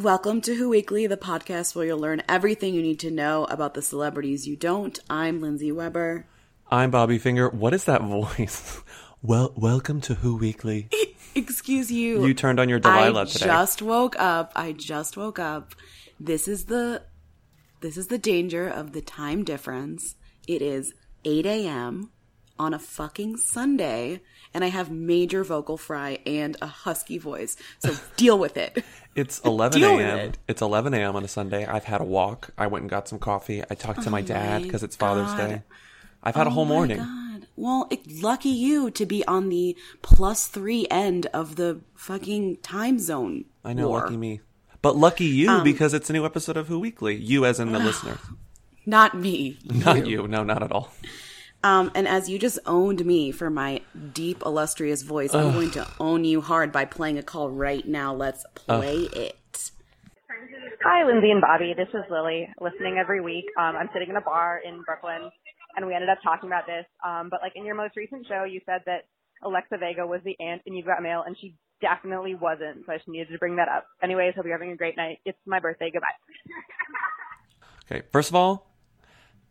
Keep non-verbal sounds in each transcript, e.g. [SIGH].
Welcome to Who Weekly, the podcast where you'll learn everything you need to know about the celebrities you don't. I'm Lindsay Weber. I'm Bobby Finger. What is that [LAUGHS] voice? well, welcome to Who Weekly. [LAUGHS] Excuse you. You turned on your Delilah I today. just woke up. I just woke up. This is the this is the danger of the time difference. It is 8 a.m. on a fucking Sunday, and I have major vocal fry and a husky voice. So [LAUGHS] deal with it. It's [LAUGHS] 11 a.m. it. It's 11 a.m. on a Sunday. I've had a walk. I went and got some coffee. I talked to my dad Oh because it's Father's God. Day. I've had a whole Oh morning. God. Well, it, lucky you to be on the plus three end of the fucking time zone. I know, war. lucky me. But lucky you Um, because it's a new episode of Who Weekly. You as in the [SIGHS] listener. Not me. Not you. No, not at all. [LAUGHS] Um, and as you just owned me for my deep, illustrious voice, I'm going to own you hard by playing a call right now. Let's play it. Hi, Lindsay and Bobby. This is Lily, listening every week. Um, I'm sitting in a bar in Brooklyn, and we ended up talking about this. Um, but like in your most recent show, you said that Alexa Vega was the aunt and You've Got Mail, and she definitely wasn't. So I just needed to bring that up. Anyways, hope you're having a great night. It's my birthday. Goodbye. Okay, first of all,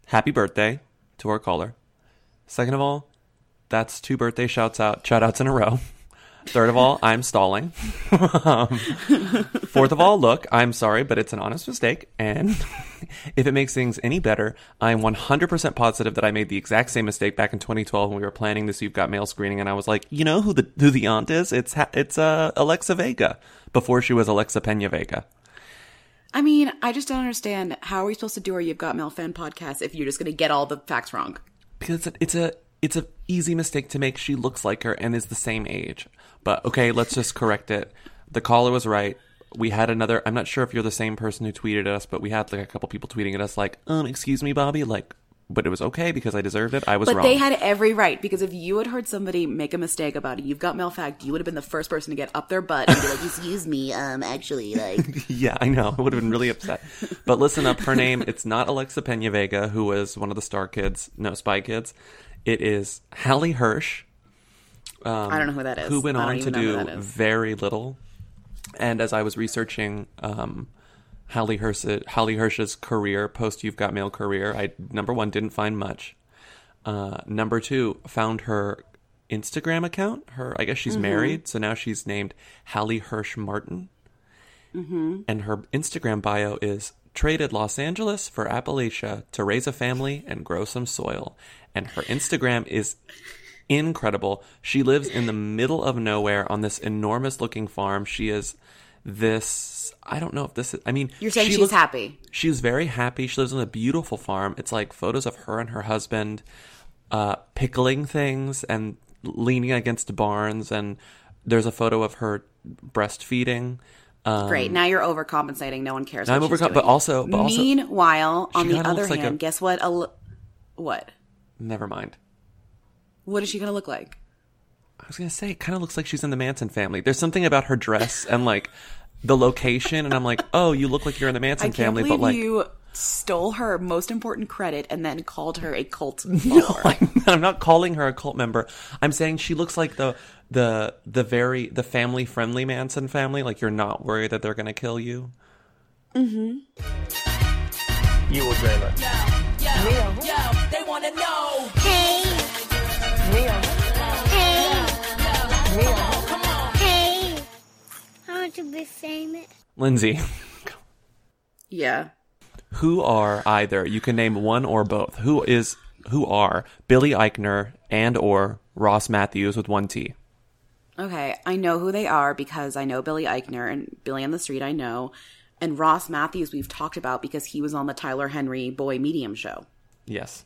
happy birthday to our caller. Second of all, that's two birthday shouts out shout outs in a row. [LAUGHS] Third of all, I'm stalling. Um, Fourth of all, look, I'm sorry, but it's an honest mistake. And [LAUGHS] if it makes things any better, I'm 100% positive that I made the exact same mistake back in 2012 when we were planning this You've Got Mail screening, and I was like, you know who the who the aunt is? It's it's uh, Alexa Vega before she was Alexa Pena Vega. I mean, I just don't understand how are we supposed to do our You've Got Mail fan podcast if you're just going to get all the facts wrong? Because it's a, it's a easy mistake to make. She looks like her and is the same age. But okay, let's just correct it. The caller was right. We had another. I'm not sure if you're the same person who tweeted at us, but we had like a couple people tweeting at us like, "Um, excuse me, Bobby." Like, but it was okay because I deserved it. I was But wrong. they had every right because if you had heard somebody make a mistake about it, you've got mail fact, you would have been the first person to get up their butt and be like, "Excuse me, um, actually, like." [LAUGHS] yeah, I know. I would have been really upset. But listen up. Her name. It's not Alexa Pena Vega, who was one of the Star Kids, no Spy Kids. It is Hallee Hirsch. Um, I don't know who that is. who went on to even know who do very little. And as I was researching um, Hallee, Hirsch, Hallee Hirsch's career, post You've Got Mail career, I number one didn't find much. Uh, number two, found her Instagram account. Her, I guess she's Mm-hmm. married, so now she's named Hallee Hirsch Martin. Mm-hmm. And her Instagram bio is traded Los Angeles for Appalachia to raise a family and grow some soil. And her Instagram is incredible. She lives in the middle of nowhere on this enormous looking farm. She is this I don't know if this is I mean You're saying she she's looks- happy. She's very happy. She lives on a beautiful farm. It's like photos of her and her husband uh, pickling things and leaning against barns and there's a photo of her breastfeeding. Um, Great. Now you're overcompensating. No one cares. I'm what she's overcom- doing. but also- but also- meanwhile, on the other looks like hand, a- guess what? A, what? Never mind. What is she going to look like? I was gonna say, it kind of looks like she's in the Manson family. There's something about her dress and like the location, and I'm like, oh, you look like you're in the Manson I can't family, believe but like, you stole her most important credit and then called her a cult [LAUGHS] follower. I'm not calling her a cult member. I'm saying she looks like the the the very the family friendly Manson family. Like you're not worried that they're gonna kill you. Mm-hmm. You will dream it. They wanna know. Hey, hey, hey. I want to be famous. Lindsay, yeah. who are either you can name one or both. Who is who are Billy Eichner and or Ross Mathews with one T? Okay, I know who they are because I know Billy Eichner and Billy on the Street. I know, and Ross Mathews we've talked about because he was on the Tyler Henry Boy Medium show. Yes,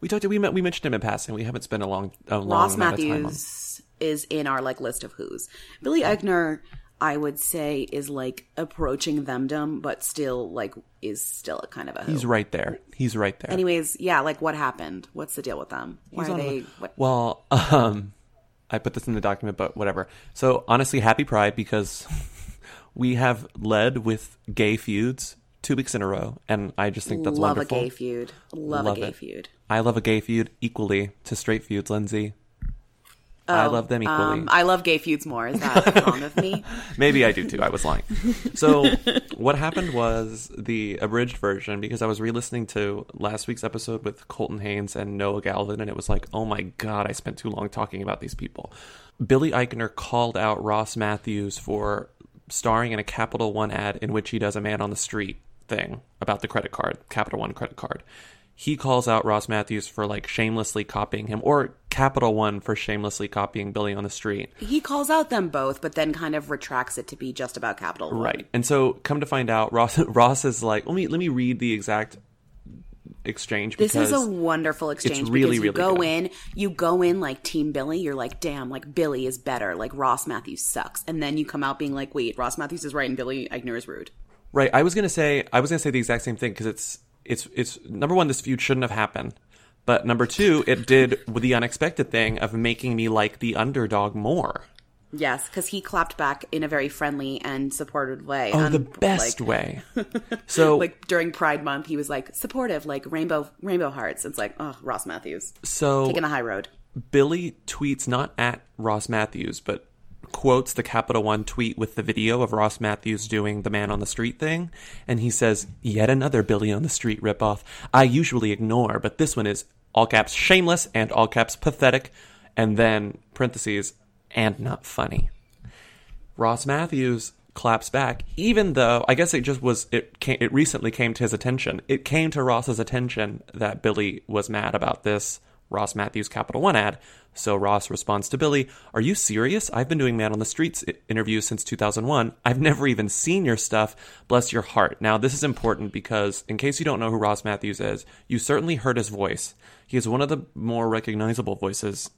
we talked. We met, we mentioned him in passing. We haven't spent a long a long Ross amount of time on. Mathews is in our like list of who's. Billy Eichner, I would say, is like approaching themdom, but still like is still a kind of a. Who. He's right there. He's right there. Anyways, yeah, like what happened? What's the deal with them? Why He's are they? the- What? Well, um, I put this in the document, but whatever. So honestly, happy Pride because [LAUGHS] we have led with gay feuds two weeks in a row, and I just think that's Love wonderful. a gay feud. Love, Love a gay it. feud. I love a gay feud equally to straight feuds, Lindsay. I love them equally. Um, I love gay feuds more. Is that [LAUGHS] wrong of me? [LAUGHS] Maybe I do too. I was lying. So [LAUGHS] what happened was the abridged version because I was re-listening to last week's episode with Colton Haynes and Noah Galvin, and it was like, oh my god, I spent too long talking about these people. Billy Eichner called out Ross Mathews for starring in a Capital One ad in which he does a man on the street thing about the credit card, Capital One credit card. He calls out Ross Mathews for like shamelessly copying him, or Capital One for shamelessly copying Billy on the street. He calls out them both, but then kind of retracts it to be just about Capital One. Right. And so come to find out Ross [LAUGHS] Ross is like, let me let me read the exact exchange This is a wonderful exchange It's really, because you really go good. in, you go in like Team Billy. You're like, damn, like Billy is better. Like Ross Mathews sucks, and then you come out being like, wait, Ross Mathews is right and Billy Eichner is rude. Right. I was gonna say I was gonna say the exact same thing because it's it's it's number one, this feud shouldn't have happened. But number two, it did the unexpected thing of making me like the underdog more. Yes, because he clapped back in a very friendly and supportive way. Oh, and, the um, best like, way. [LAUGHS] So Like during Pride Month, he was like supportive, like rainbow rainbow hearts. It's like, oh, Ross Mathews so taking the high road. Billy tweets not at Ross Mathews, but quotes the Capital One tweet with the video of Ross Mathews doing the man on the street thing. And he says, Yet another Billy on the street ripoff. I usually ignore, but this one is all caps shameless and all caps pathetic. And then parentheses, and not funny. Ross Mathews claps back, even though I guess it just was it came, it recently came to his attention. It came to Ross's attention that Billy was mad about this Ross Mathews Capital One ad. So Ross responds to Billy, "Are you serious? I've been doing Man on the Streets interviews since 2001. I've never even seen your stuff. Bless your heart." Now, this is important because in case you don't know who Ross Mathews is, you certainly heard his voice. He is one of the more recognizable voices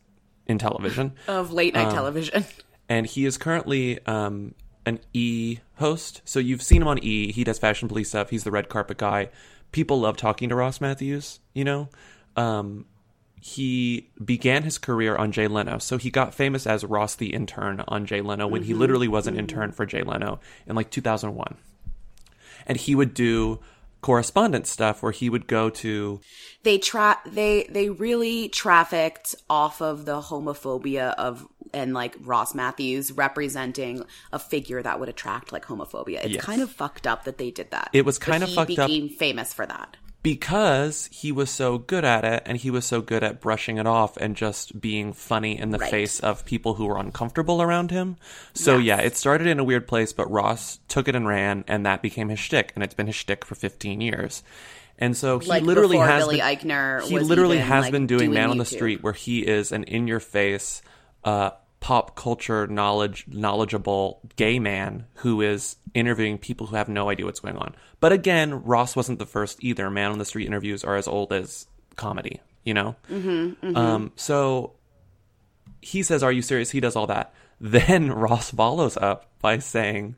in television Of late Um, night television. and he is currently um, an E host. So you've seen him on E. He does fashion police stuff. He's the red carpet guy. People love talking to Ross Mathews. You know, um, he began his career on Jay Leno. So he got famous as Ross the intern on Jay Leno when he mm-hmm. literally was an intern for Jay Leno in like 2001. And he would do correspondence stuff where he would go to they tra- they they really trafficked off of the homophobia of and like Ross Mathews representing a figure that would attract like homophobia. It's Yes. kind of fucked up that they did that. It was But kind of he fucked up. became famous for that. Because he was so good at it and he was so good at brushing it off and just being funny in the Right. face of people who were uncomfortable around him. So Yes. yeah, it started in a weird place, but Ross took it and ran, and that became his shtick, and it's been his shtick for 15 years. And so he Like literally has Billy been, Eichner he literally even, has like, been doing, doing Man on the Street, where he is an in-your-face, uh, pop culture knowledge knowledgeable gay man who is interviewing people who have no idea what's going on. But again, Ross wasn't the first either. Man on the Street interviews are as old as comedy, you know. Mm-hmm, Um, so he says, "Are you serious?" He does all that. [LAUGHS] Then Ross follows up by saying,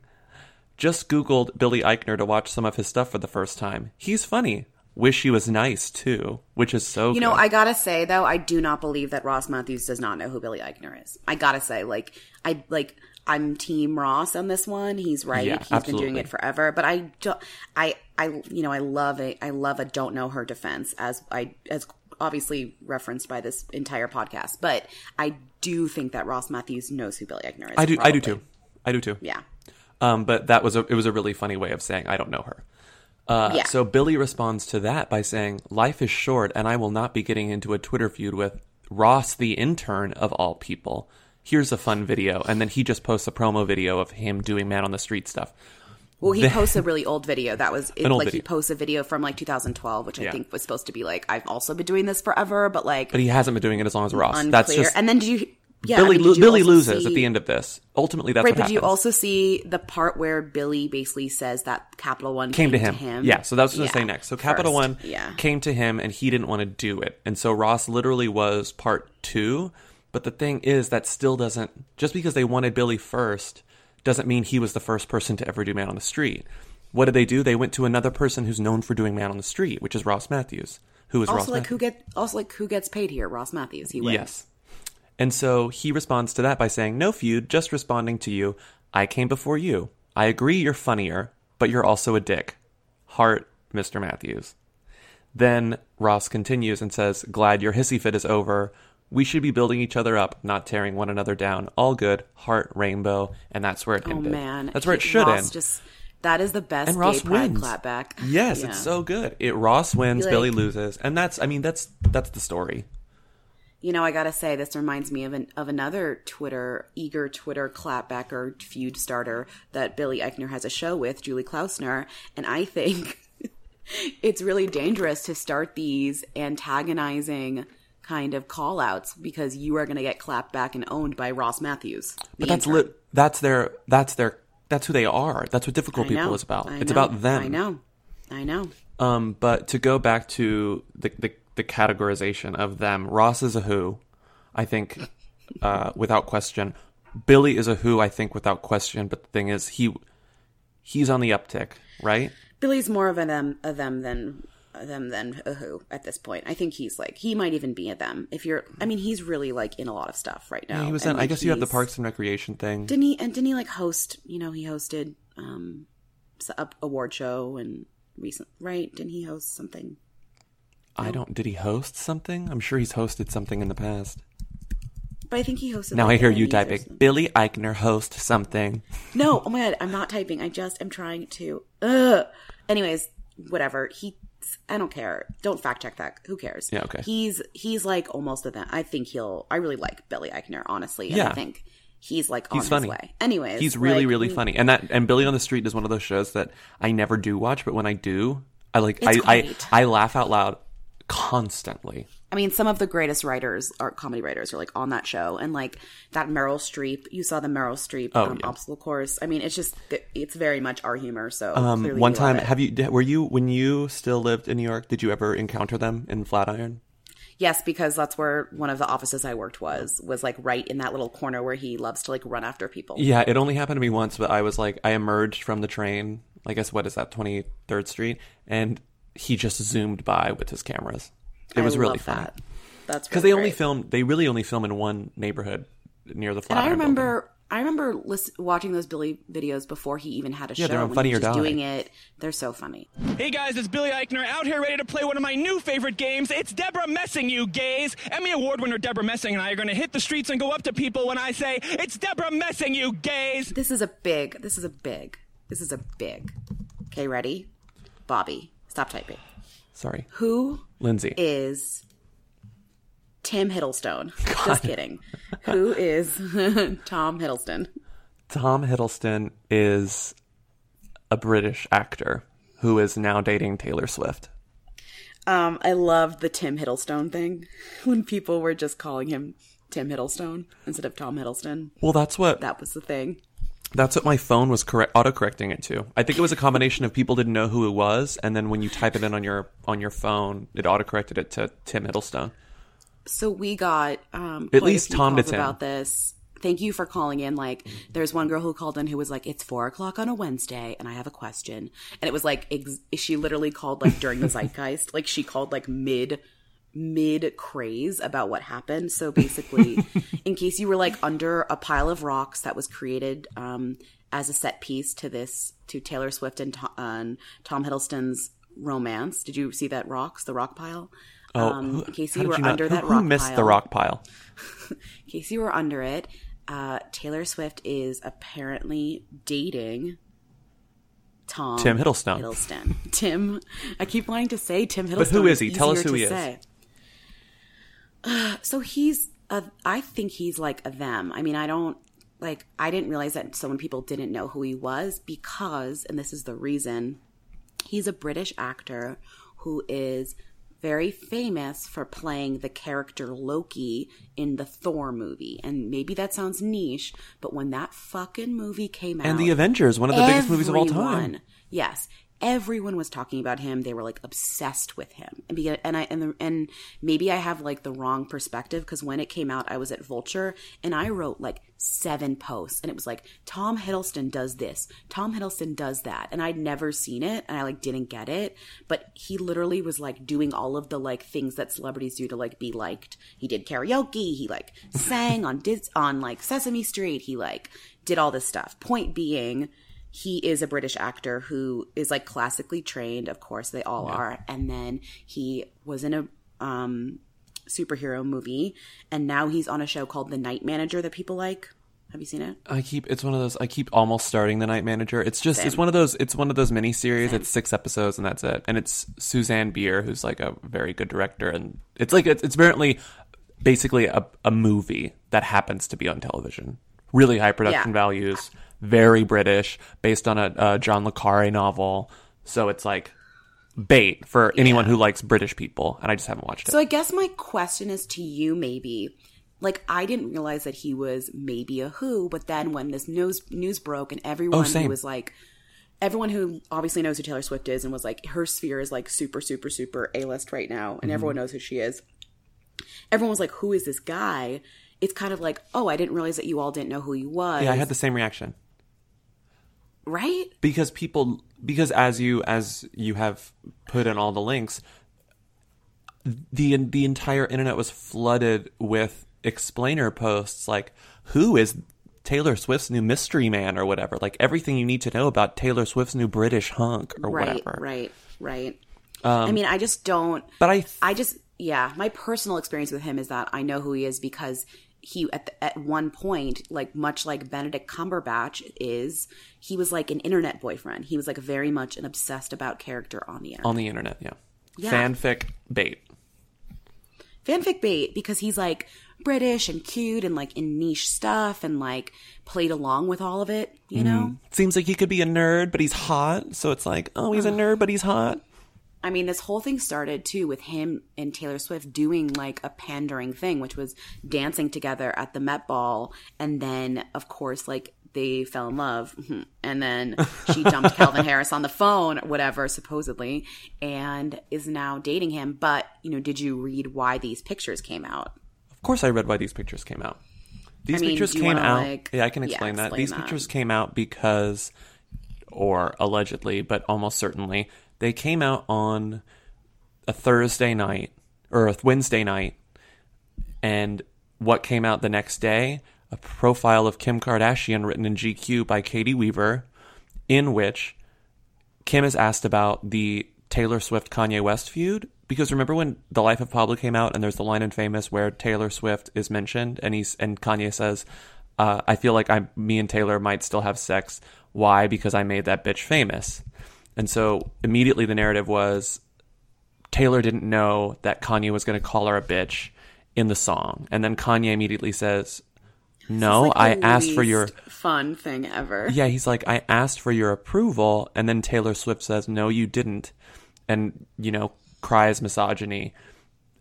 "Just googled Billy Eichner to watch some of his stuff for the first time. He's funny. Wish he was nice too." Which is so. You know. I gotta say though, I do not believe that Ross Mathews does not know who Billy Eichner is. I gotta say, like, I like I'm Team Ross on this one. He's right. Yeah, He's been doing it forever. But I, don't. I, I, you know, I love it. I love a don't know her defense as I as obviously referenced by this entire podcast. But I do think that Ross Mathews knows who Billy Eichner is. I do. I do too. I do too. Yeah. Um, but that was a it was a really funny way of saying I don't know her. Uh, Yeah. So Billy responds to that by saying, "Life is short, and I will not be getting into a Twitter feud with Ross, the intern of all people. Here's a fun video." And then he just posts a promo video of him doing man on the street stuff. Well, he posts a really old video that was it, [LAUGHS] An old like he posts a video from like 2012, which Yeah. I think was supposed to be like I've also been doing this forever, but like But he hasn't been doing it as long as Ross. unclear. That's just and then did you? Yeah, Billy. I mean, Billy loses at the end of this. Ultimately, that's Right, what but happens. you also see the part where Billy basically says that Capital One came to him. Yeah, so that's what I was going to say next. So Capital first. One yeah. came to him and he didn't want to do it. And so Ross literally was part two. But the thing is, that still doesn't, just because they wanted Billy first, doesn't mean he was the first person to ever do Man on the Street. What did they do? They went to another person who's known for doing Man on the Street, which is Ross Mathews, who is Ross Also, like Mathews. who get also like who gets paid here? Ross Mathews. He wins. Yes. And so he responds to that by saying, No feud, just responding to you. I came before you. I agree you're funnier, but you're also a dick. Heart, Mr. Mathews. Then Ross continues and says, Glad your hissy fit is over. We should be building each other up, not tearing one another down. All good, heart, rainbow, and that's where it Oh ended. man, that's where it He- should Ross end. Just that is the best and Ross wins. clapback. Yes, Yeah. it's so good. It Ross wins, Like- Billy loses, and that's I mean that's that's the story. You know, I gotta say, this reminds me of an of another Twitter eager Twitter clapbacker feud starter that Billy Eichner has a show with, Julie Klausner, and I think [LAUGHS] it's really dangerous to start these antagonizing kind of call outs because you are gonna get clapped back and owned by Ross Mathews. But that's lit. That's their. That's their. That's who they are. That's what difficult people is about. I It's know, about them. I know. I know. Um, but to go back to the, the the categorization of them, Ross is a who, I think, uh, without question. Billy is a who, I think, without question. But the thing is, he he's on the uptick, right? Billy's more of a them a them than a them than a who at this point. I think he's like he might even be a them. If you're, I mean, he's really like in a lot of stuff right now. he was. In, I guess you have the Parks and Recreation thing. Didn't he? And didn't he like host? You know, he hosted um, a award show and recent right? Didn't he host something? I don't. Did he host something? I'm sure he's hosted something in the past. But I think he hosted. Now like, I hear you typing. Billy Eichner host something. No, oh my god, I'm not [LAUGHS] typing. I just am trying to. Ugh. Anyways, whatever. He, I don't care. Don't fact check that. Who cares? Yeah, okay. He's he's like almost. I think he'll. I really like Billy Eichner, honestly. And Yeah. I think he's like on He's funny. his way. Anyways, He's really, like, really funny. And that and Billy on the Street is one of those shows that I never do watch, but when I do, I like I, I. I laugh out loud constantly. I mean, some of the greatest writers, are comedy writers, are like on that show, and like that Meryl Streep. You saw the Meryl Streep Oh, um, yeah. obstacle course. I mean, it's just it's very much our humor. So Um, one time, have you were you when you still lived in New York? Did you ever encounter them in Flatiron? Yes, because that's where one of the offices I worked was was like right in that little corner where he loves to like run after people. Yeah, it only happened to me once, but I was like, I emerged from the train. I guess what is that, Twenty Third Street, and he just zoomed by with his cameras. It I was really fun. that. That's because really they only great. film. They really only film in one neighborhood near the And Flatiron. I building. remember, I remember listen, watching those Billy videos before he even had a Yeah, show. they're on when Funny he was or just Die. Doing it, they're so funny. Hey guys, it's Billy Eichner out here ready to play one of my new favorite games. It's Debra Messing, you gays. Emmy Award winner Debra Messing and I are going to hit the streets and go up to people when I say, It's Debra Messing, you gays. This is a big. This is a big. This is a big. Okay, ready? Bobby, stop typing. Sorry, Who Lindsay. is Tim Hiddlestone? [LAUGHS] Just kidding. Who is [LAUGHS] Tom Hiddleston? Tom Hiddleston is a British actor who is now dating Taylor Swift. Um, I loved the Tim Hiddlestone thing [LAUGHS] when people were just calling him Tim Hiddlestone instead of Tom Hiddleston. Well, that's what That was the thing. That's what my phone was correct auto-correcting it to. I think it was a combination of people didn't know who it was, and then when you type it in on your on your phone, it auto-corrected it to Tim Hiddlestone. So we got um, At least Tom to Tim. about this. Thank you for calling in. Like, there's one girl who called in who was like, "It's four o'clock on a Wednesday, and I have a question." And it was like, ex- she literally called like during the [LAUGHS] zeitgeist. Like, she called like mid mid craze about what happened. So basically, [LAUGHS] in case you were like under a pile of rocks that was created um, as a set piece to this to Taylor Swift and Tom, Tom Hiddleston's romance, did you see that rocks the rock pile? Oh, um, who, in case you were not- under who, that who rock missed pile, the rock pile? [LAUGHS] in case you were under it, uh, Taylor Swift is apparently dating Tom Tim Hiddleston. Hiddleston. [LAUGHS] Tim, I keep wanting to say Tim Hiddleston. But who is he? Tell us who he is. say. [GASPS] So he's a. I think he's like a them. I mean, I don't like. I didn't realize that so many people didn't know who he was because, and this is the reason, he's a British actor who is very famous for playing the character Loki in the Thor movie. And maybe that sounds niche, but when that fucking movie came out And the Avengers, one of the biggest movies of all time. Yes, everyone was talking about him. They were like obsessed with him, and because, and I and the, and maybe I have like the wrong perspective because when it came out, I was at Vulture and I wrote like seven posts, and it was like Tom Hiddleston does this, Tom Hiddleston does that, and I'd never seen it, and I like didn't get it, but he literally was like doing all of the like things that celebrities do to like be liked. He did karaoke, he like sang on Dis- on like Sesame Street, he like did all this stuff. Point being he is a British actor who is like classically trained. Of course, they all are. And then he was in a um, superhero movie, and now he's on a show called The Night Manager that people like. Have you seen it? I keep it's one of those I keep almost starting the night manager. It's just it's one of those it's one of those mini series. It's six episodes and that's it. And it's Susanne Bier who's like a very good director and it's like it's, it's apparently basically a, a movie that happens to be on television. Really high production Yeah. values, very British, based on a, a John le Carre novel. So it's like bait for anyone who likes British people. And I just haven't watched it. So I guess my question is to you, maybe. Like I didn't realize that he was maybe a Who, but then when this news news broke and everyone Oh, same. was like, everyone who obviously knows who Taylor Swift is and was like, her sphere is like super, super, super a list right now, Mm-hmm. and everyone knows who she is. Everyone was like, "Who is this guy?" It's kind of like, "Oh, I didn't realize that you all didn't know who he was." yeah, I had the same reaction. Right. because people because as you as you have put in all the links the the entire internet was flooded with explainer posts like who is Taylor Swift's new mystery man or whatever like everything you need to know about Taylor Swift's new British hunk or whatever, right, whatever right, right. I um, mean, I just don't. but I I just, yeah, my personal experience with him is that I know who he is because he, at, the, at one point, like much like Benedict Cumberbatch is, he was like an internet boyfriend. He was like very much an obsessed about character on the internet. on the internet yeah, Yeah. fanfic bait Fanfic bait because he's like British and cute and like in niche stuff and like played along with all of it, you mm-hmm. know? seems like he could be a nerd but he's hot so it's like oh he's a nerd but he's hot I mean, this whole thing started too with him and Taylor Swift doing like a pandering thing, which was dancing together at the Met Ball. And then, of course, like they fell in love. [LAUGHS] And then she dumped [LAUGHS] Calvin Harris on the phone, whatever, supposedly, and is now dating him. But, you know, did you read why these pictures came out? Of course, I read why these pictures came out. These I mean, pictures came wanna, out. like- yeah, I can yeah, explain that. explain These that. pictures came out because, or allegedly, but almost certainly, they came out on a Thursday night or a Wednesday night, and what came out the next day? A profile of Kim Kardashian written in GQ by Caity Weaver, in which Kim is asked about the Taylor Swift Kanye West feud because remember when The Life of Pablo came out and there's the line in Famous where Taylor Swift is mentioned and he's and Kanye says, uh, "I feel like I, me and Taylor might still have sex. Why? Because I made that bitch famous." And so immediately the narrative was Taylor didn't know that Kanye was going to call her a bitch in the song, and then Kanye immediately says, "No, Like I asked for your." fun thing ever. Yeah, he's like, I asked for your approval, and then Taylor Swift says, No, you didn't, and you know, cries misogyny.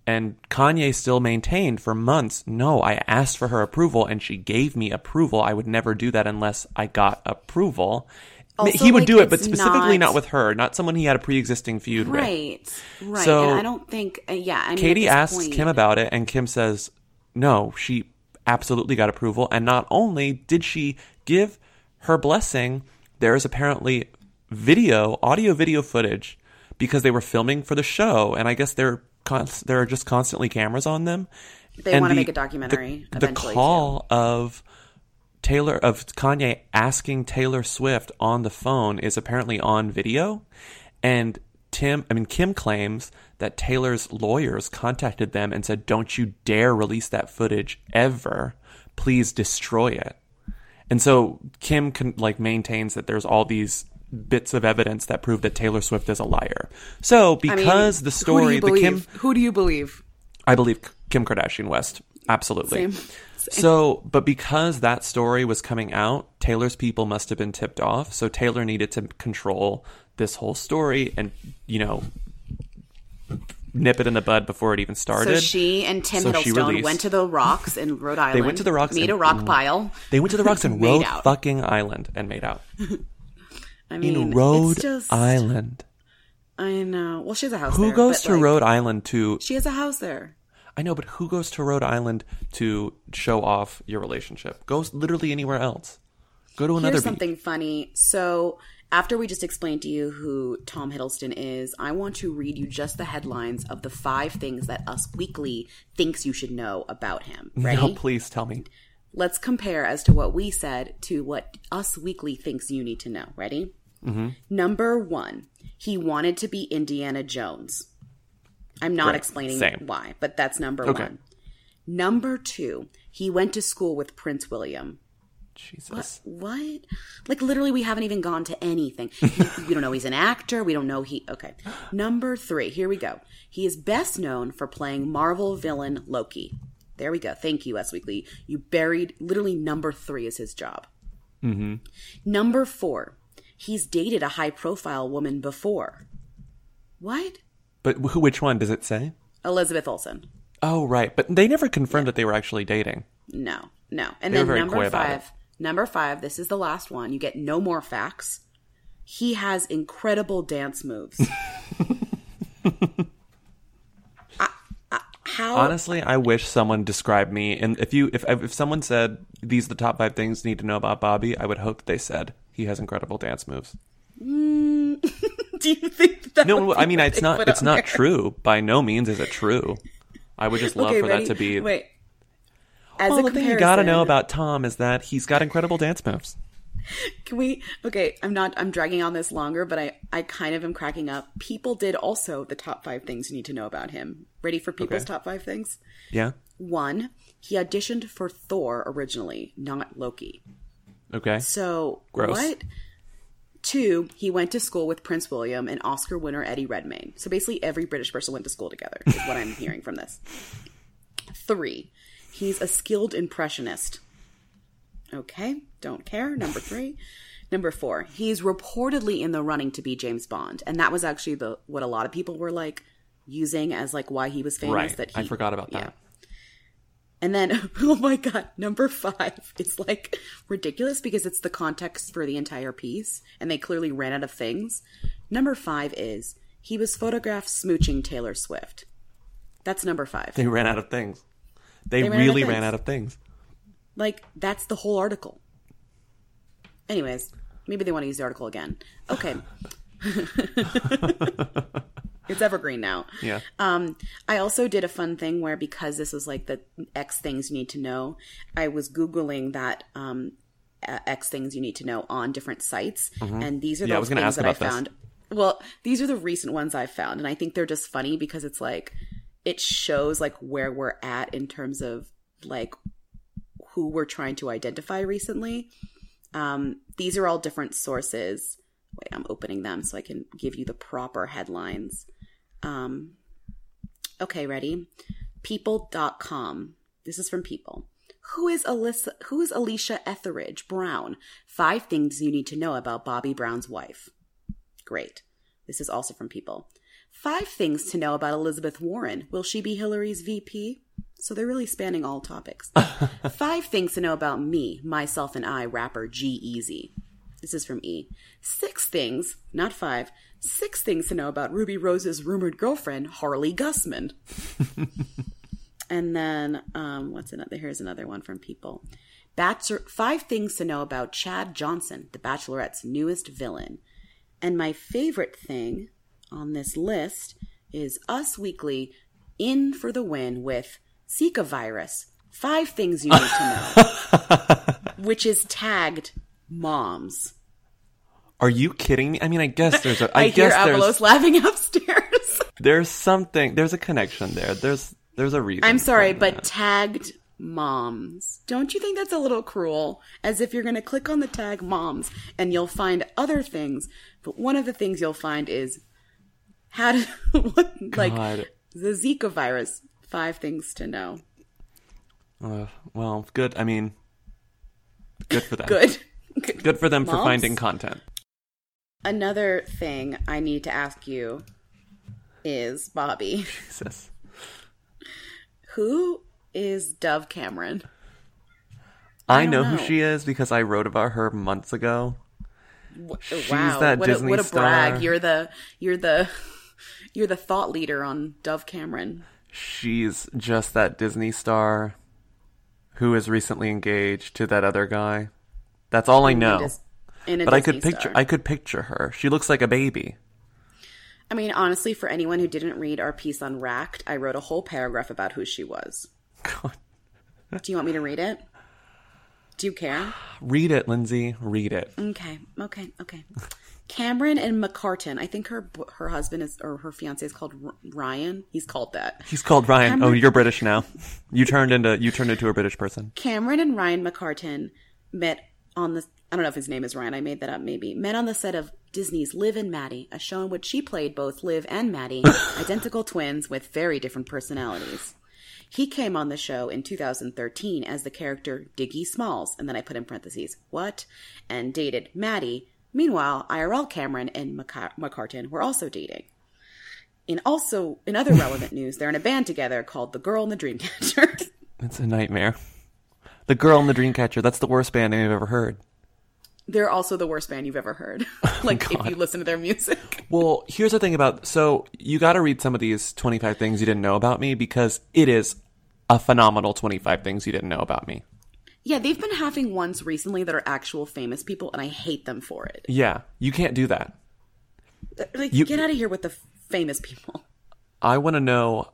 And Kanye still maintained for months, No, I asked for her approval, and she gave me approval. I would never do that unless I got approval. Also, he would like, do it, but specifically not- not with her, not someone he had a pre-existing feud with. Right, right. So- and I don't think, uh, yeah. I mean, Caity asks point- Kim about it, and Kim says, no, she absolutely got approval. And not only did she give her blessing, there is apparently video, audio video footage, because they were filming for the show. And I guess there, const- there are just constantly cameras on them. They And wanna the- make a documentary The, the call of Taylor of Kanye asking Taylor Swift on the phone is apparently on video, and Tim, I mean Kim claims that Taylor's lawyers contacted them and said, "Don't you dare release that footage ever. Please destroy it." And so Kim can, like maintains that there's all these bits of evidence that prove that Taylor Swift is a liar. So I mean, because the story, the Kim. Who do you believe? I believe Kim Kardashian West. Absolutely. Same. [LAUGHS] So, but because that story was coming out, Taylor's people must have been tipped off. So Taylor needed to control this whole story and, you know, nip it in the bud before it even started. So she and Tim So Hiddleston released- went to the rocks in [LAUGHS] Rhode Island. They went to the rocks made a rock pile. They went to the rocks and [LAUGHS] rode out. fucking island and made out. I mean, In Rhode it's just, Island. I know. Well, she has a house Who there, goes to like, Rhode Island to She has a house there. I know, but who goes to Rhode Island to show off your relationship? Goes literally anywhere else. Go to another Here's something funny. So after we just explained to you who Tom Hiddleston is, I want to read you just the headlines of the five things that Us Weekly thinks you should know about him. Ready? No, please tell me. Let's compare as to what we said to what Us Weekly thinks you need to know. Ready? Mm-hmm. Number one, he wanted to be Indiana Jones. I'm not Right. explaining Same. why, but that's number Okay. one. Number two, he went to school with Prince William. Jesus. What? Like literally, we haven't even gone to anything. [LAUGHS] He- we don't know he's an actor. We don't know he. Okay. Number three. Here we go. He is best known for playing Marvel villain Loki. There we go. Thank you, Us Weekly. You buried literally number three is his job. Mm-hmm. Number four. He's dated a high profile woman before. What? But wh- which one does it say? Elizabeth Olsen. Oh, right. But they never confirmed that they were actually dating. No, no. And They then number five. Number five. This is the last one. You get no more facts. He has incredible dance moves. [LAUGHS] I- I- how? Honestly, I wish someone described me. And if you, if if someone said these are the top five things you need to know about Bobby, I would hope that they said he has incredible dance moves. Mm. [LAUGHS] [LAUGHS] do you think that? No, I mean it's not. It's not there? true. By no means is it true. I would just love Okay, for ready? that to be. Wait. As well, a the thing you gotta know about Tom is that he's got incredible dance moves. Can we? Okay, I'm not. I'm dragging on this longer, but I I kind of am cracking up. People did also the top five things you need to know about him. Ready for people's Okay. top five things? Yeah. One, he auditioned for Thor originally, not Loki. Okay. So Gross. what? Two, he went to school with Prince William and Oscar winner Eddie Redmayne. So basically, every British person went to school together. Is what I'm hearing from this. Three, he's a skilled impressionist. Okay, don't care. Number three. Number four, he's reportedly in the running to be James Bond, and that was actually the what a lot of people were like using as like why he was famous. Right. That he, I forgot about yeah. And then, [LAUGHS] oh my god, number five is like ridiculous because it's the context for the entire piece, and they clearly ran out of things. Number five is he was photographed smooching Taylor Swift. That's number five. They ran out of things. They, They ran out really things. ran out of things. Like, that's the whole article. Anyways, maybe they want to use the article again. Okay. [LAUGHS] [LAUGHS] it's evergreen now. Yeah. Um, I also did a fun thing where because this was like the X things you need to know, I was googling that um, X things you need to know on different sites, and these are Mm-hmm. Yeah, things that I about this. found. Well, these are the recent ones I found, and I think they're just funny because it's like it shows like where we're at in terms of like who we're trying to identify recently. Um, these are all different sources. Wait, I'm opening them so I can give you the proper headlines. Um, okay, ready? People.com. This is from People. Who is Alyssa? Who is Alicia Etheredge Brown? Five things you need to know about Bobby Brown's wife. Great. This is also from People. Five things to know about Elizabeth Warren. Will she be Hillary's VP? So they're really spanning all topics. [LAUGHS] Five things to know about me, myself, and I, rapper G-Eazy. This is from E. Six things, not five, six things to know about Ruby Rose's rumored girlfriend, Harley Gusman. [LAUGHS] and then, um, what's another? Here's another one from people. Bachelor, five things to know about Chad Johnson, The Bachelorette's newest villain. And my favorite thing on this list is Us Weekly in for the win with Zika virus. Five things you need to know, [LAUGHS] which is tagged moms. Are you kidding me? I mean, I guess there's a. I, [LAUGHS] I, hear Avalos laughing [LAUGHS] upstairs. [LAUGHS] there's something. There's a connection there. There's there's a reason. I'm sorry, but tagged moms. Don't you think that's a little cruel? As if you're going to click on the tag moms and you'll find other things, but one of the things you'll find is how to what, like the Zika virus. Five things to know. Uh, well, good. I mean, good for them. Good. Good. Good for them for finding content. Another thing I need to ask you is Bobby, [LAUGHS] Jesus. who is Dove Cameron? I, don't know, know. who she is because I wrote about her months ago. She's wow, that what Disney a, what a brag! star. You're the you're the you're the thought leader on Dove Cameron. She's just that Disney star who is recently engaged to that other guy. That's all I know. In a But I could picture star. I could picture her. She looks like a baby. I mean, honestly, for anyone who didn't read our piece on Racked, I wrote a whole paragraph about who she was. God. Do you want me to read it? Do you care? [SIGHS] Read it, Lindsay. Read it. Okay, okay, okay. Cameron and McCartan. I think her her husband is or her fiance is called R- Ryan. He's called that. He's called Ryan. Oh, you're British now. You turned into you turned into a British person. Cameron and Ryan McCartan met on the I don't know if his name is Ryan, I made that up maybe. Met on the set of Disney's Liv and Maddie, a show in which she played both Liv and Maddie, [LAUGHS] identical twins with very different personalities. He came on the show in 2013 as the character Diggie Smalls, and then I put in parentheses, what? And dated Maddie. Meanwhile, IRL Cameron and McCar- McCartan were also dating. In also in other [LAUGHS] relevant news, they're in a band together called The Girl and the Dreamcatcher. It's a nightmare. The Girl and the Dreamcatcher. That's the worst band name I've ever heard. They're also the worst band you've ever heard. [LAUGHS] [LAUGHS] like if you listen to their music. [LAUGHS] Well, here's the thing about so you got to read some of these 25 things you didn't know about me because it is a phenomenal 25 things you didn't know about me. Yeah, they've been having ones recently that are actual famous people, and I hate them for it. Yeah, you can't do that. Uh, like, You- get out of here with the famous people. I want to know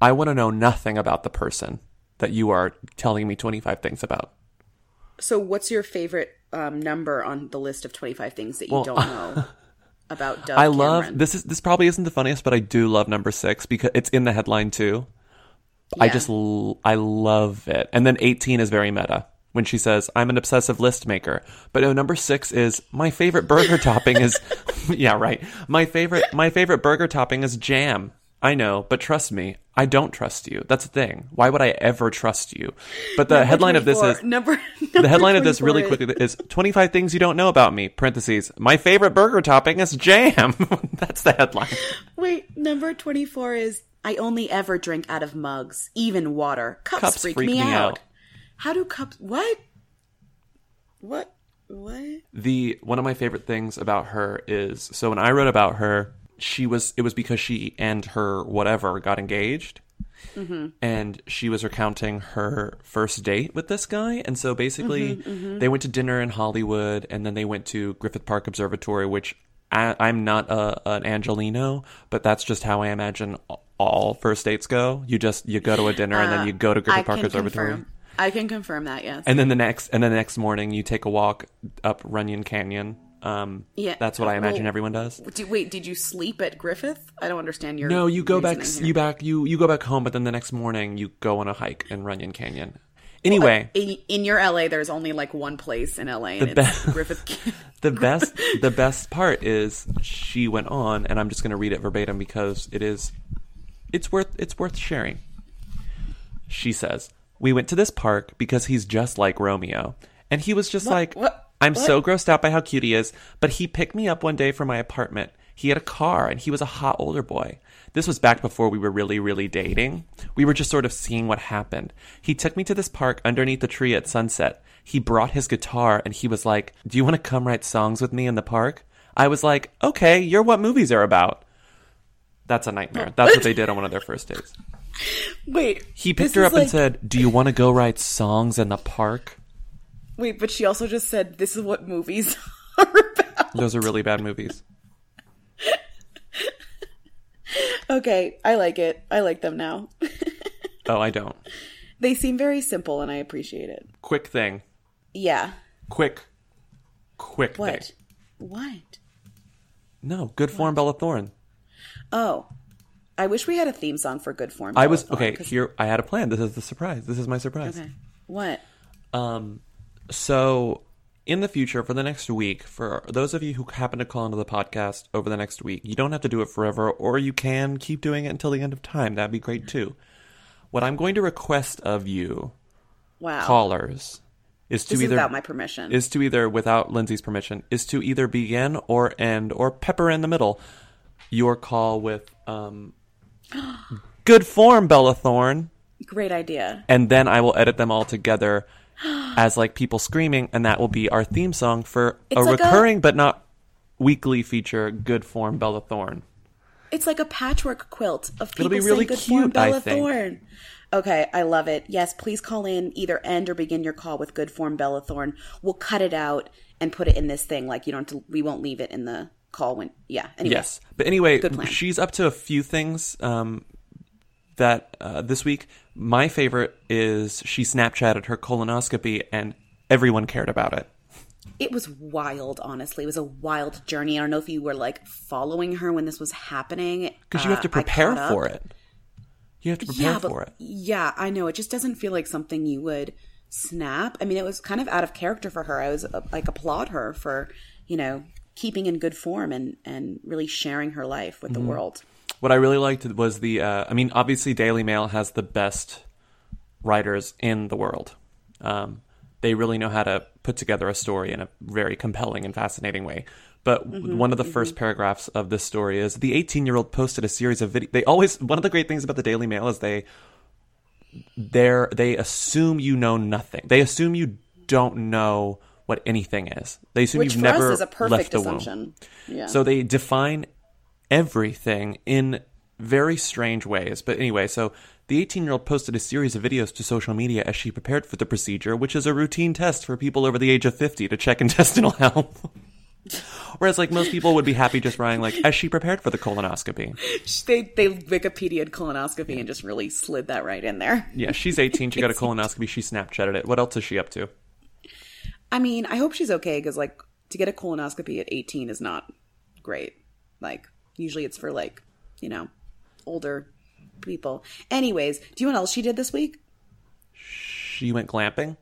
I want to know nothing about the person that you are telling me 25 things about. So, what's your favorite um, number on the list of twenty-five things that you Well, don't [LAUGHS] know about Dove I love Cameron? this is this probably isn't the funniest, but I do love number 6 because it's in the headline too. I just I love it. And then 18 is very meta when she says I'm an obsessive list maker. But no, number 6 is my favorite burger topping is [LAUGHS] Yeah, right. My favorite my favorite burger topping is jam. I know, but trust me, I don't trust you. That's the thing. Why would I ever trust you? But the Number headline of this is number. [LAUGHS] the headline of this really quickly is 25 things you don't know about me. Parentheses. My favorite burger topping is jam. [LAUGHS] That's the headline. Wait, number twenty-four is I only ever drink out of mugs, even water. Cups, freak, me, out. How do cups? What? What? What? the one of my favorite things about her is so when I wrote about her, she was it was because she and her whatever got engaged. Mm-hmm. And she was recounting her first date with this guy. And so basically, mm-hmm, mm-hmm. they went to dinner in Hollywood and then they went to Griffith Park Observatory, which I, I'm not a, an Angelino, but that's just how I imagine all first dates go. You just you go to a dinner and then you uh, go to Griffith Uh, I Park Observatory. confirm. I can confirm that. Yes. And then the next, and then the next morning, you take a walk up Runyon Canyon. Um, Yeah. that's what I imagine Well, everyone does. Do, wait, did you sleep at Griffith? I don't understand your. No, you go back, here. you back, you you go back home, but then the next morning you go on a hike in Runyon Canyon. Anyway, in, in your LA, there's only like one place in LA, and The it's be- Griffith. [LAUGHS] the best the best part is she went on, and I'm just going to read it verbatim because it is it's worth it's worth sharing. She says, "We went to this park because he's just like Romeo." And he was just like, what- "I'm what? so grossed out by how cute he is, but he picked me up one day from my apartment. He had a car and he was a hot older boy. This was back before we were really really dating. We were just sort of seeing what happened. He took me to this park underneath the tree at sunset. He brought his guitar and he was like, "Do you want to come write songs with me in the park?" I was like, "Okay, you're what movies are about." That's a nightmare. That's what they did on one of their first dates. [LAUGHS] wait, He picked her up and said, "Do you want to go write songs in the park?" "Wait," but she also just said, "This is what movies [LAUGHS] are about." Those are really bad movies. [LAUGHS] Okay, I like it. I like them now. [LAUGHS] Oh, I don't. they seem very simple, and I appreciate it. Quick thing. Yeah. Quick. Quick What? thing. What? No, good form Bella Thorne. Oh, I wish we had a theme song for Good Form. I was okay okay. 'cause- Here, I had a plan. This is the surprise. This is my surprise. Okay. What? Um, so in the future, for the next week, for those of you who happen to call into the podcast over the next week, you don't have to do it forever, or you can keep doing it until the end of time. That'd be great too. What I'm going to request of you, Wow. callers, is to this is either without my permission. is to either without Lindsay's permission is to either begin or end or pepper in the middle your call with um [GASPS] good form Bella Thorne Great idea. and then I will edit them all together [GASPS] as like people screaming and that will be our theme song for a It's like a- recurring but not weekly feature good form Bella Thorne. It's like a patchwork quilt of people be saying really good form cute, I Bella. Thorne. Okay, I love it. Yes, please call in either end or begin your call with good form Bella Thorne. We'll cut it out and put it in this thing. Like you don't have to, we won't leave it in the call when yeah. Anyway. Yes. But anyway, she's up to a few things um, that uh, this week. My favorite is she Snapchatted her colonoscopy and everyone cared about it. it was wild, honestly. It was a wild journey. I don't know if you were like following her when this was happening. Because you have to Uh, prepare caught for it. You have to prepare yeah, but, for it. Yeah, I know. It just doesn't feel like something you would snap. I mean, it was kind of out of character for her. I was uh, like applaud her for, you know, keeping in good form and and really sharing her life with Mm-hmm. the world. What I really liked was the. Uh, I mean, obviously, Daily Mail has the best writers in the world. Um, they really know how to put together a story in a very compelling and fascinating way. But Mm-hmm, one of the first paragraphs of this story is the 18 year old posted a series of videos. They always one of the great things about the Daily Mail is they they're they assume you know nothing. They assume you don't know what anything is. They assume Which you've never us is a left the womb. Yeah. So they define everything in very strange ways. But anyway, so the 18 year old posted a series of videos to social media as she prepared for the procedure, which is a routine test for people over the age of 50 to check [LAUGHS] intestinal health. [LAUGHS] Whereas, like, most people would be happy just writing, like, as she prepared for the colonoscopy. they they Wikipedia'd colonoscopy and just really slid that right in there. Yeah, she's 18. She got a [LAUGHS] colonoscopy. She Snapchatted it. What else is she up to? I mean, I hope she's okay because like to get a colonoscopy at 18 is not great. Like usually it's for like you know older people. Anyways, do you know what else she did this week? She went glamping.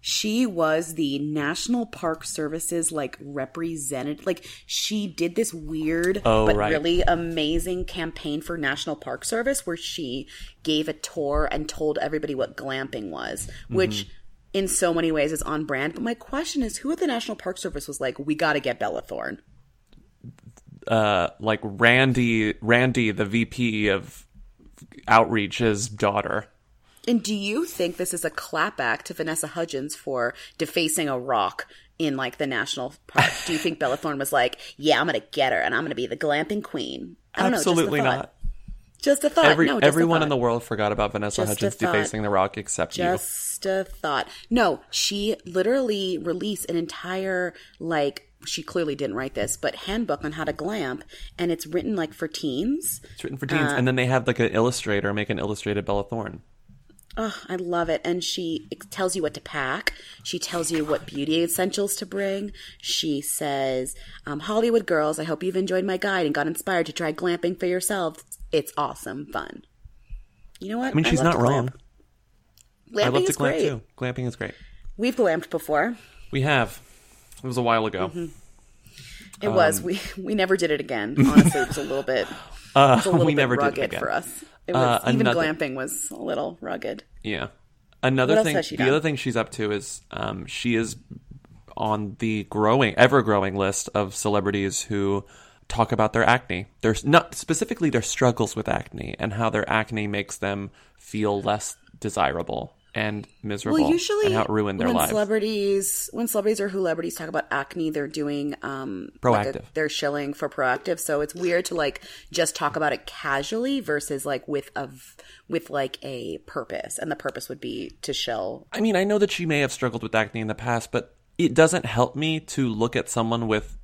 She was the National Park Service's like representative. Like she did this weird Oh, but right. really amazing campaign for National Park Service where she gave a tour and told everybody what glamping was, which Mm-hmm. in so many ways is on brand. But my question is, who at the National Park Service was like, "We got to get Bella Thorne"? Uh, like Randy, Randy, the VP of Outreach's daughter. And do you think this is a clapback to Vanessa Hudgens for defacing a rock in like the national park? do you think Bella Thorne was like, "Yeah, I'm gonna get her, and I'm gonna be the glamping queen"? I don't Absolutely know. Just not. Just a thought. Every no, just everyone in the world forgot about Vanessa Just Hudgens defacing the rock except you. Just a thought. No, she literally released an entire like she clearly didn't write this, but handbook on how to glamp, and it's written like for teens. It's written for teens, Uh, and then they have like an illustrator make an illustrated Bella Thorne. Oh, I love it. And she tells you what to pack. She tells you what beauty essentials to bring. She says, um, Hollywood girls, I hope you've enjoyed my guide and got inspired to try glamping for yourselves. It's awesome fun. You know what? I mean, she's love not wrong. Glamping I love to glamp great. too. Glamping is great. We've glamped before. We have. It was a while ago. Mm-hmm. Um, It was. We we never did it again. [LAUGHS] Honestly, it was a little bit. It was a little we bit never did it rugged again. for us. It was Uh, even another- glamping was a little rugged. Yeah. Another What thing. the done? other thing she's up to is um, she is on the growing, ever growing list of celebrities who talk about their acne. There's not specifically their struggles with acne and how their acne makes them feel less desirable and miserable, Well, usually and how it ruined their when lives. celebrities, when celebrities or who celebrities talk about acne, they're doing um like a- Proactiv. they're shilling for Proactiv. So it's weird to like just talk about it casually versus like with a with like a purpose, and the purpose would be to shill. I mean, I know that she may have struggled with acne in the past, but it doesn't help me to look at someone with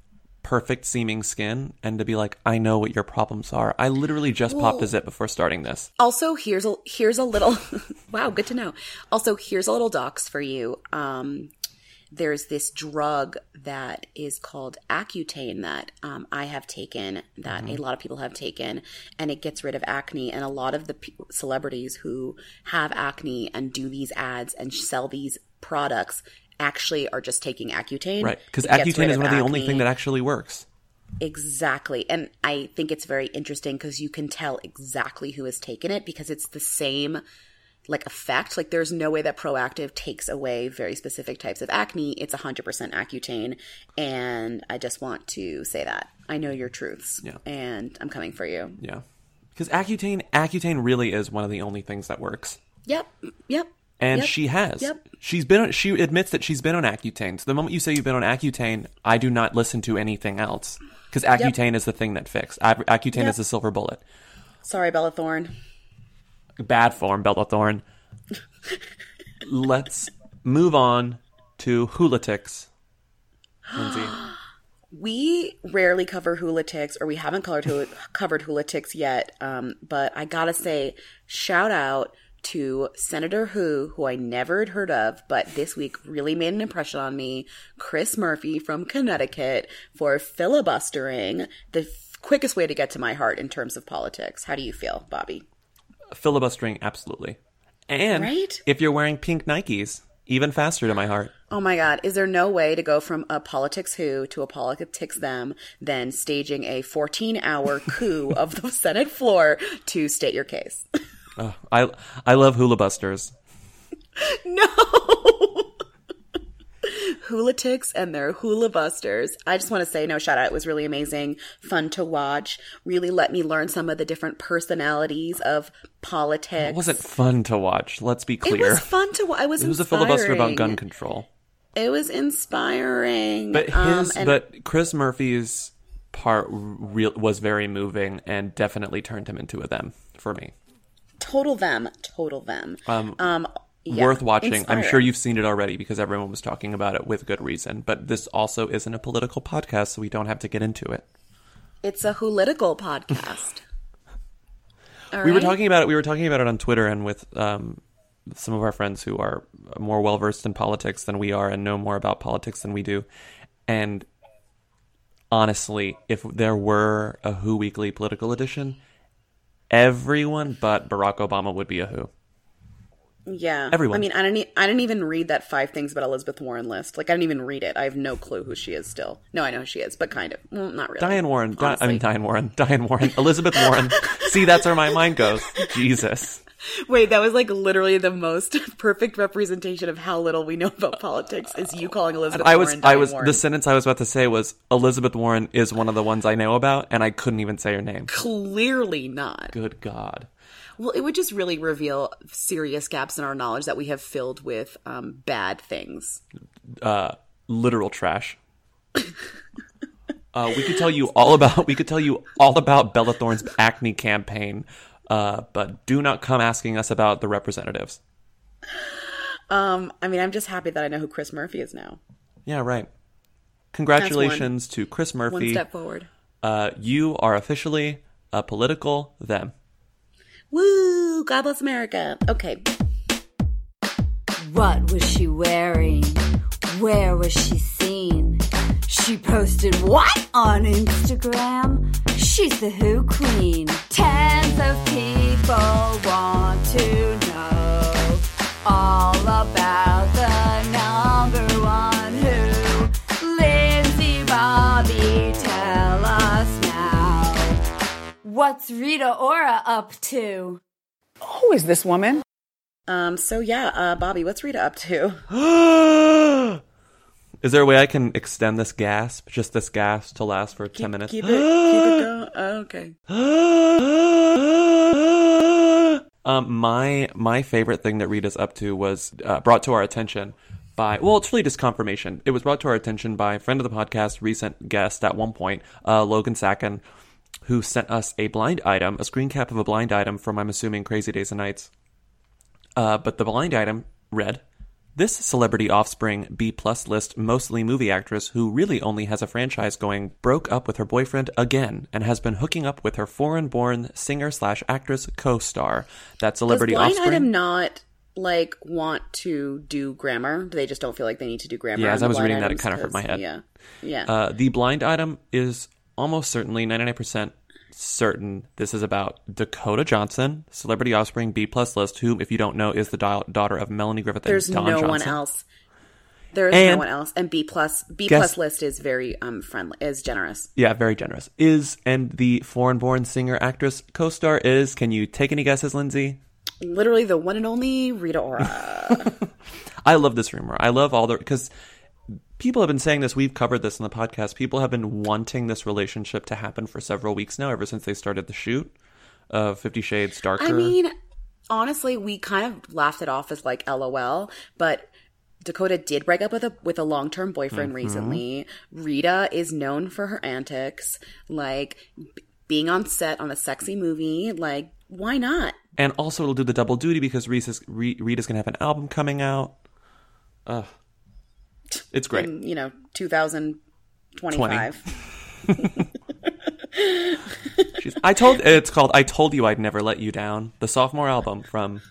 perfect seeming skin and to be like, I know what your problems are. I literally just popped a zit before starting this. Also, here's a here's a little [LAUGHS] wow, good to know. Also, here's a little docs for you. Um, there's this drug that is called Accutane that um, I have taken, that a lot of people have taken, and it gets rid of acne. And a lot of the celebrities who have acne and do these ads and sell these products actually are just taking Accutane. Right. Because Accutane is one of the only acne. thing that actually works. Exactly. And I think it's very interesting because you can tell exactly who has taken it because it's the same like effect. Like there's no way that Proactiv takes away very specific types of acne. It's 100% Accutane. And I just want to say that. I know your truths. Yeah. And I'm coming for you. Yeah. Because Accutane, Accutane really is one of the only things that works. Yep. Yep. And Yep. she has. Yep. She's been. She admits that she's been on Accutane. So the moment you say you've been on Accutane, I do not listen to anything else because Accutane is the thing that fixed. Accutane Yep. is the silver bullet. Sorry, Bella Thorne. Bad form, Bella Thorne. [LAUGHS] Let's move on to Hulatics. Lindsay. [GASPS] We rarely cover hula ticks, or we haven't covered hula, covered hula ticks yet. Um, but I gotta say, shout out to Senator Who, who I never had heard of, but this week really made an impression on me, Chris Murphy from Connecticut, for filibustering the f- quickest way to get to my heart in terms of politics. How do you feel, Bobby? Filibustering, absolutely. And Right? if you're wearing pink Nikes, even faster to my heart. Oh my God. Is there no way to go from a politics who to a politics them than staging a 14 hour [LAUGHS] coup of the Senate floor to state your case? [LAUGHS] I I love hula busters. [LAUGHS] no! [LAUGHS] Hulatics and their hula busters. I just want to say no shout out. It was really amazing, fun to watch. Really let me learn some of the different personalities of politics. It wasn't fun to watch. Let's be clear. It was fun to watch. I was It was a filibuster about gun control. It was inspiring. But Um, his, and- but Chris Murphy's part real was very moving and definitely turned him into a them for me. Total them, total them. Um, yeah, Worth watching. I'm sure you've seen it already because everyone was talking about it with good reason. But this also isn't a political podcast, so we don't have to get into it. It's a political podcast. [LAUGHS] We were talking about it. We were talking about it on Twitter and with um, some of our friends who are more well versed in politics than we are and know more about politics than we do. And honestly, if there were a Who Weekly political edition, everyone but Barack Obama would be a Who. Yeah, Everyone. I mean, I didn't. e- I didn't even read that five things about Elizabeth Warren list. Like, I didn't even read it. I have no clue who she is. Still, no, I know who she is, but kind of. Well, not really. Diane Warren. Di- I mean, Diane Warren. Diane Warren. Elizabeth Warren. [LAUGHS] See, that's where my mind goes. Jesus. [LAUGHS] Wait, that was like literally the most [LAUGHS] perfect representation of how little we know about politics. Is you calling Elizabeth I was, Warren? I was, Warren. the sentence I was about to say was Elizabeth Warren is one of the ones I know about, and I couldn't even say her name. clearly not. Good God. Well, it would just really reveal serious gaps in our knowledge that we have filled with um, bad things. uh, literal trash. [LAUGHS] uh, we could tell you all about we could tell you all about Bella Thorne's acne campaign, uh, but do not come asking us about the representatives. Um, I mean, I'm just happy that I know who Chris Murphy is now. Yeah, right. Congratulations to Chris Murphy. One step forward. Uh, you are officially a political them. Woo! God bless America. Okay. What was she wearing? Where was she seen? She posted what on Instagram? She's the Who Queen. Tens of people want to know all about the number one Who. Lindsay Bobby, tell us now. What's Rita Ora up to? Who is this woman? Um. So yeah, uh, Bobby, what's Rita up to? [GASPS] [GASPS] [GASPS] Is there a way I can extend this gasp, just this gasp, to last for ten minutes? Keep it. keep it going. [GASPS] Oh, okay. um, my my favorite thing that Rita's up to was uh, brought to our attention by well, it's really just confirmation. It was brought to our attention by a friend of the podcast, recent guest at one point, uh, Logan Sachon, who sent us a blind item, a screen cap of a blind item from I'm assuming Crazy Days and Nights. Uh, but the blind item read. This celebrity offspring B plus list mostly movie actress who really only has a franchise going broke up with her boyfriend again and has been hooking up with her foreign born singer slash actress co star. That Does celebrity blind offspring. item not like want to do grammar? They just don't feel like they need to do grammar. Yeah, as I was reading that, it kinda hurt my head. Yeah. Yeah. Uh, the blind item is almost certainly 99% certain this is about Dakota Johnson, celebrity offspring B plus list, who, if you don't know, is the da- daughter of Melanie Griffith There's and Don no Johnson. one else. There is no one else. And B plus B Guess- plus list is very um friendly is generous. Yeah, very generous. Is and the foreign-born singer actress co-star is. Can you take any guesses, Lindsay? Literally the one and only Rita Ora. [LAUGHS] I love this rumor. I love all the because people have been saying this. We've covered this in the podcast. People have been wanting this relationship to happen for several weeks now, ever since they started the shoot of Fifty Shades Darker. I mean, honestly, we kind of laughed it off as like LOL, but Dakota did break up with a with a long term boyfriend Mm-hmm. recently. Rita is known for her antics, like b- being on set on a sexy movie. Like, why not? and also it'll do the double duty because Reese is, Re- Rita's gonna have an album coming out. Ugh. It's great. In, you know, 2025. [LAUGHS] She's, I told it's called "I Told You I'd Never Let You Down," the sophomore album from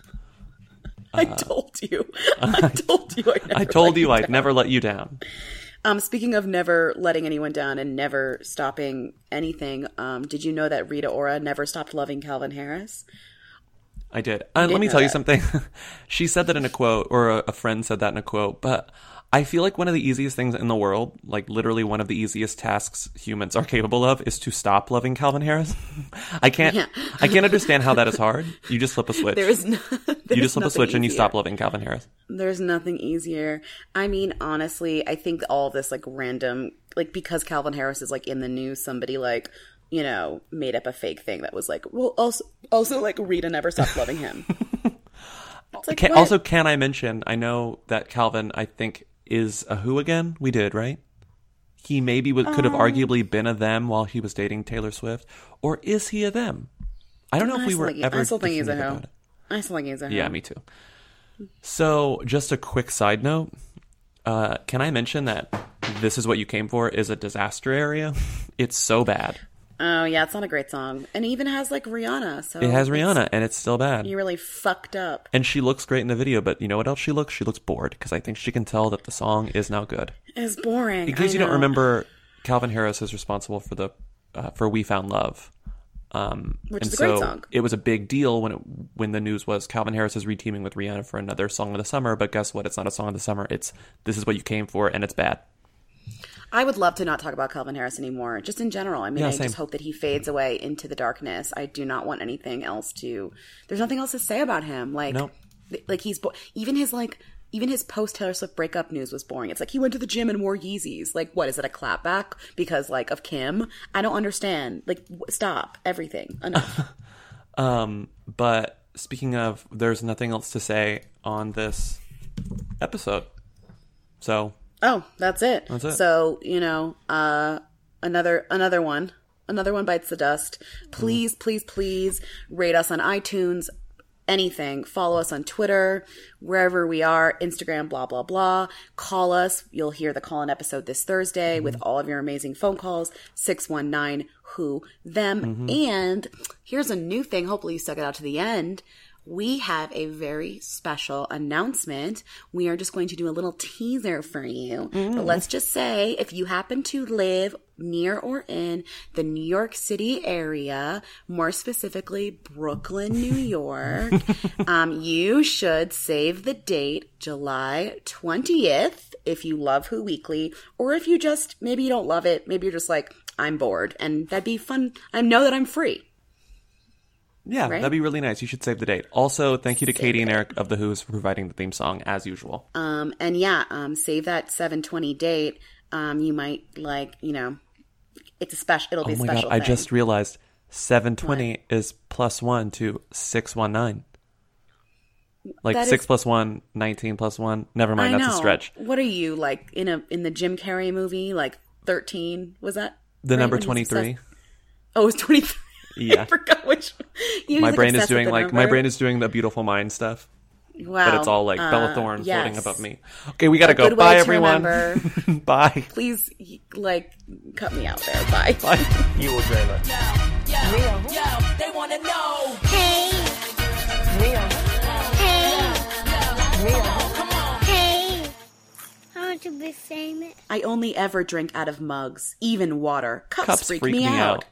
[LAUGHS] I told you. I told you. [LAUGHS] I, never I told let you I'd down. never let you down. Um, speaking of never letting anyone down and never stopping anything, um, did you know that Rita Ora never stopped loving Calvin Harris? I did. And let me tell you something. she said that in a quote, or a, a friend said that in a quote, but I feel like one of the easiest things in the world, like literally one of the easiest tasks humans are [LAUGHS] capable of, is to stop loving Calvin Harris. [LAUGHS] I can't, Yeah. I can't understand how that is hard. You just flip a switch. There is no, you just flip a switch and you stop loving Calvin Harris. There's nothing easier. I mean, honestly, I think all this like random, like because Calvin Harris is like in the news, somebody like you know made up a fake thing that was like, well, also, also like Rita never stopped loving him. [LAUGHS] Like, Can, also, can I mention? I know that Calvin, I think, is a who again? We did right. He maybe would, could have Um, arguably been a them while he was dating Taylor Swift, or is he a them? I don't know if we were he- ever. I still think he's a definitive hoe. about it. I still think he's a who. Yeah, me too. So, just a quick side note. Uh, can I mention that "This Is What You Came For" is a disaster area? [LAUGHS] It's so bad. Oh yeah, it's not a great song, and it even has like Rihanna. So It has Rihanna, and it's still bad. You really fucked up. And she looks great in the video, but you know what else she looks? She looks bored because I think she can tell that the song is now good. It's boring. In case I you don't remember, Calvin Harris is responsible for the uh, for "We Found Love," um, Which and is a great so song. It was a big deal when it when the news was Calvin Harris is reteaming with Rihanna for another song of the summer. But guess what? It's not a song of the summer. It's "This Is What You Came For," and it's bad. I would love to not talk about Calvin Harris anymore, just in general. I mean, Yeah, I same. just hope that he fades away into the darkness. I do not want anything else to. There's nothing else to say about him. Like, like he's bo- even his like even his post Taylor Swift breakup news was boring. It's like he went to the gym and wore Yeezys. Like, what is it a clapback because like of Kim? I don't understand. Like, w- stop everything. Enough. [LAUGHS] Um, but speaking of, there's nothing else to say on this episode. So Oh, that's it. That's it. So, you know, uh another another one. Another one bites the dust. Please, please, please rate us on iTunes. Anything. Follow us on Twitter, wherever we are, Instagram, blah, blah, blah. Call us. You'll hear the call in episode this Thursday with all of your amazing phone calls. 619 who them. And here's a new thing. Hopefully you stuck it out to the end. We have a very special announcement. We are just going to do a little teaser for you. But let's just say if you happen to live near or in the New York City area, more specifically Brooklyn, New [LAUGHS] York, um, you should save the date July 20th if you love Who Weekly, or if you just maybe you don't love it, maybe you're just like, I'm bored, and that'd be fun. I know that I'm free. Yeah, Right? that'd be really nice. You should save the date. Also, thank you to Katie and Eric of the Who's for providing the theme song as usual. Um, and yeah, um, save that 720 date. Um, you might like, you know, it's a special, it'll be oh a my god, special I just realized 720 is plus one to 619. Like That 6 is- plus 1, 19 plus 1. Never mind, I that's know. a stretch. What are you like in a in the Jim Carrey movie? Like thirteen? Was that The right? number 23. Oh, it was twenty three. [LAUGHS] Yeah. I forgot which. He My like, brain is doing the like my brain is doing the beautiful mind stuff, Wow. but it's all like Bella uh, Thorne yes. floating above me. Okay, we gotta A go. good Bye, to everyone. remember. [LAUGHS] Bye. Please, like, cut me out there. Bye. Bye. You will dream it. Yo, yo, yo, they wanna know. Hey, Mia, hey, Come on, come on. hey. I want to be famous. I only ever drink out of mugs, even water. Cups, Cups freak, freak me, me out. out.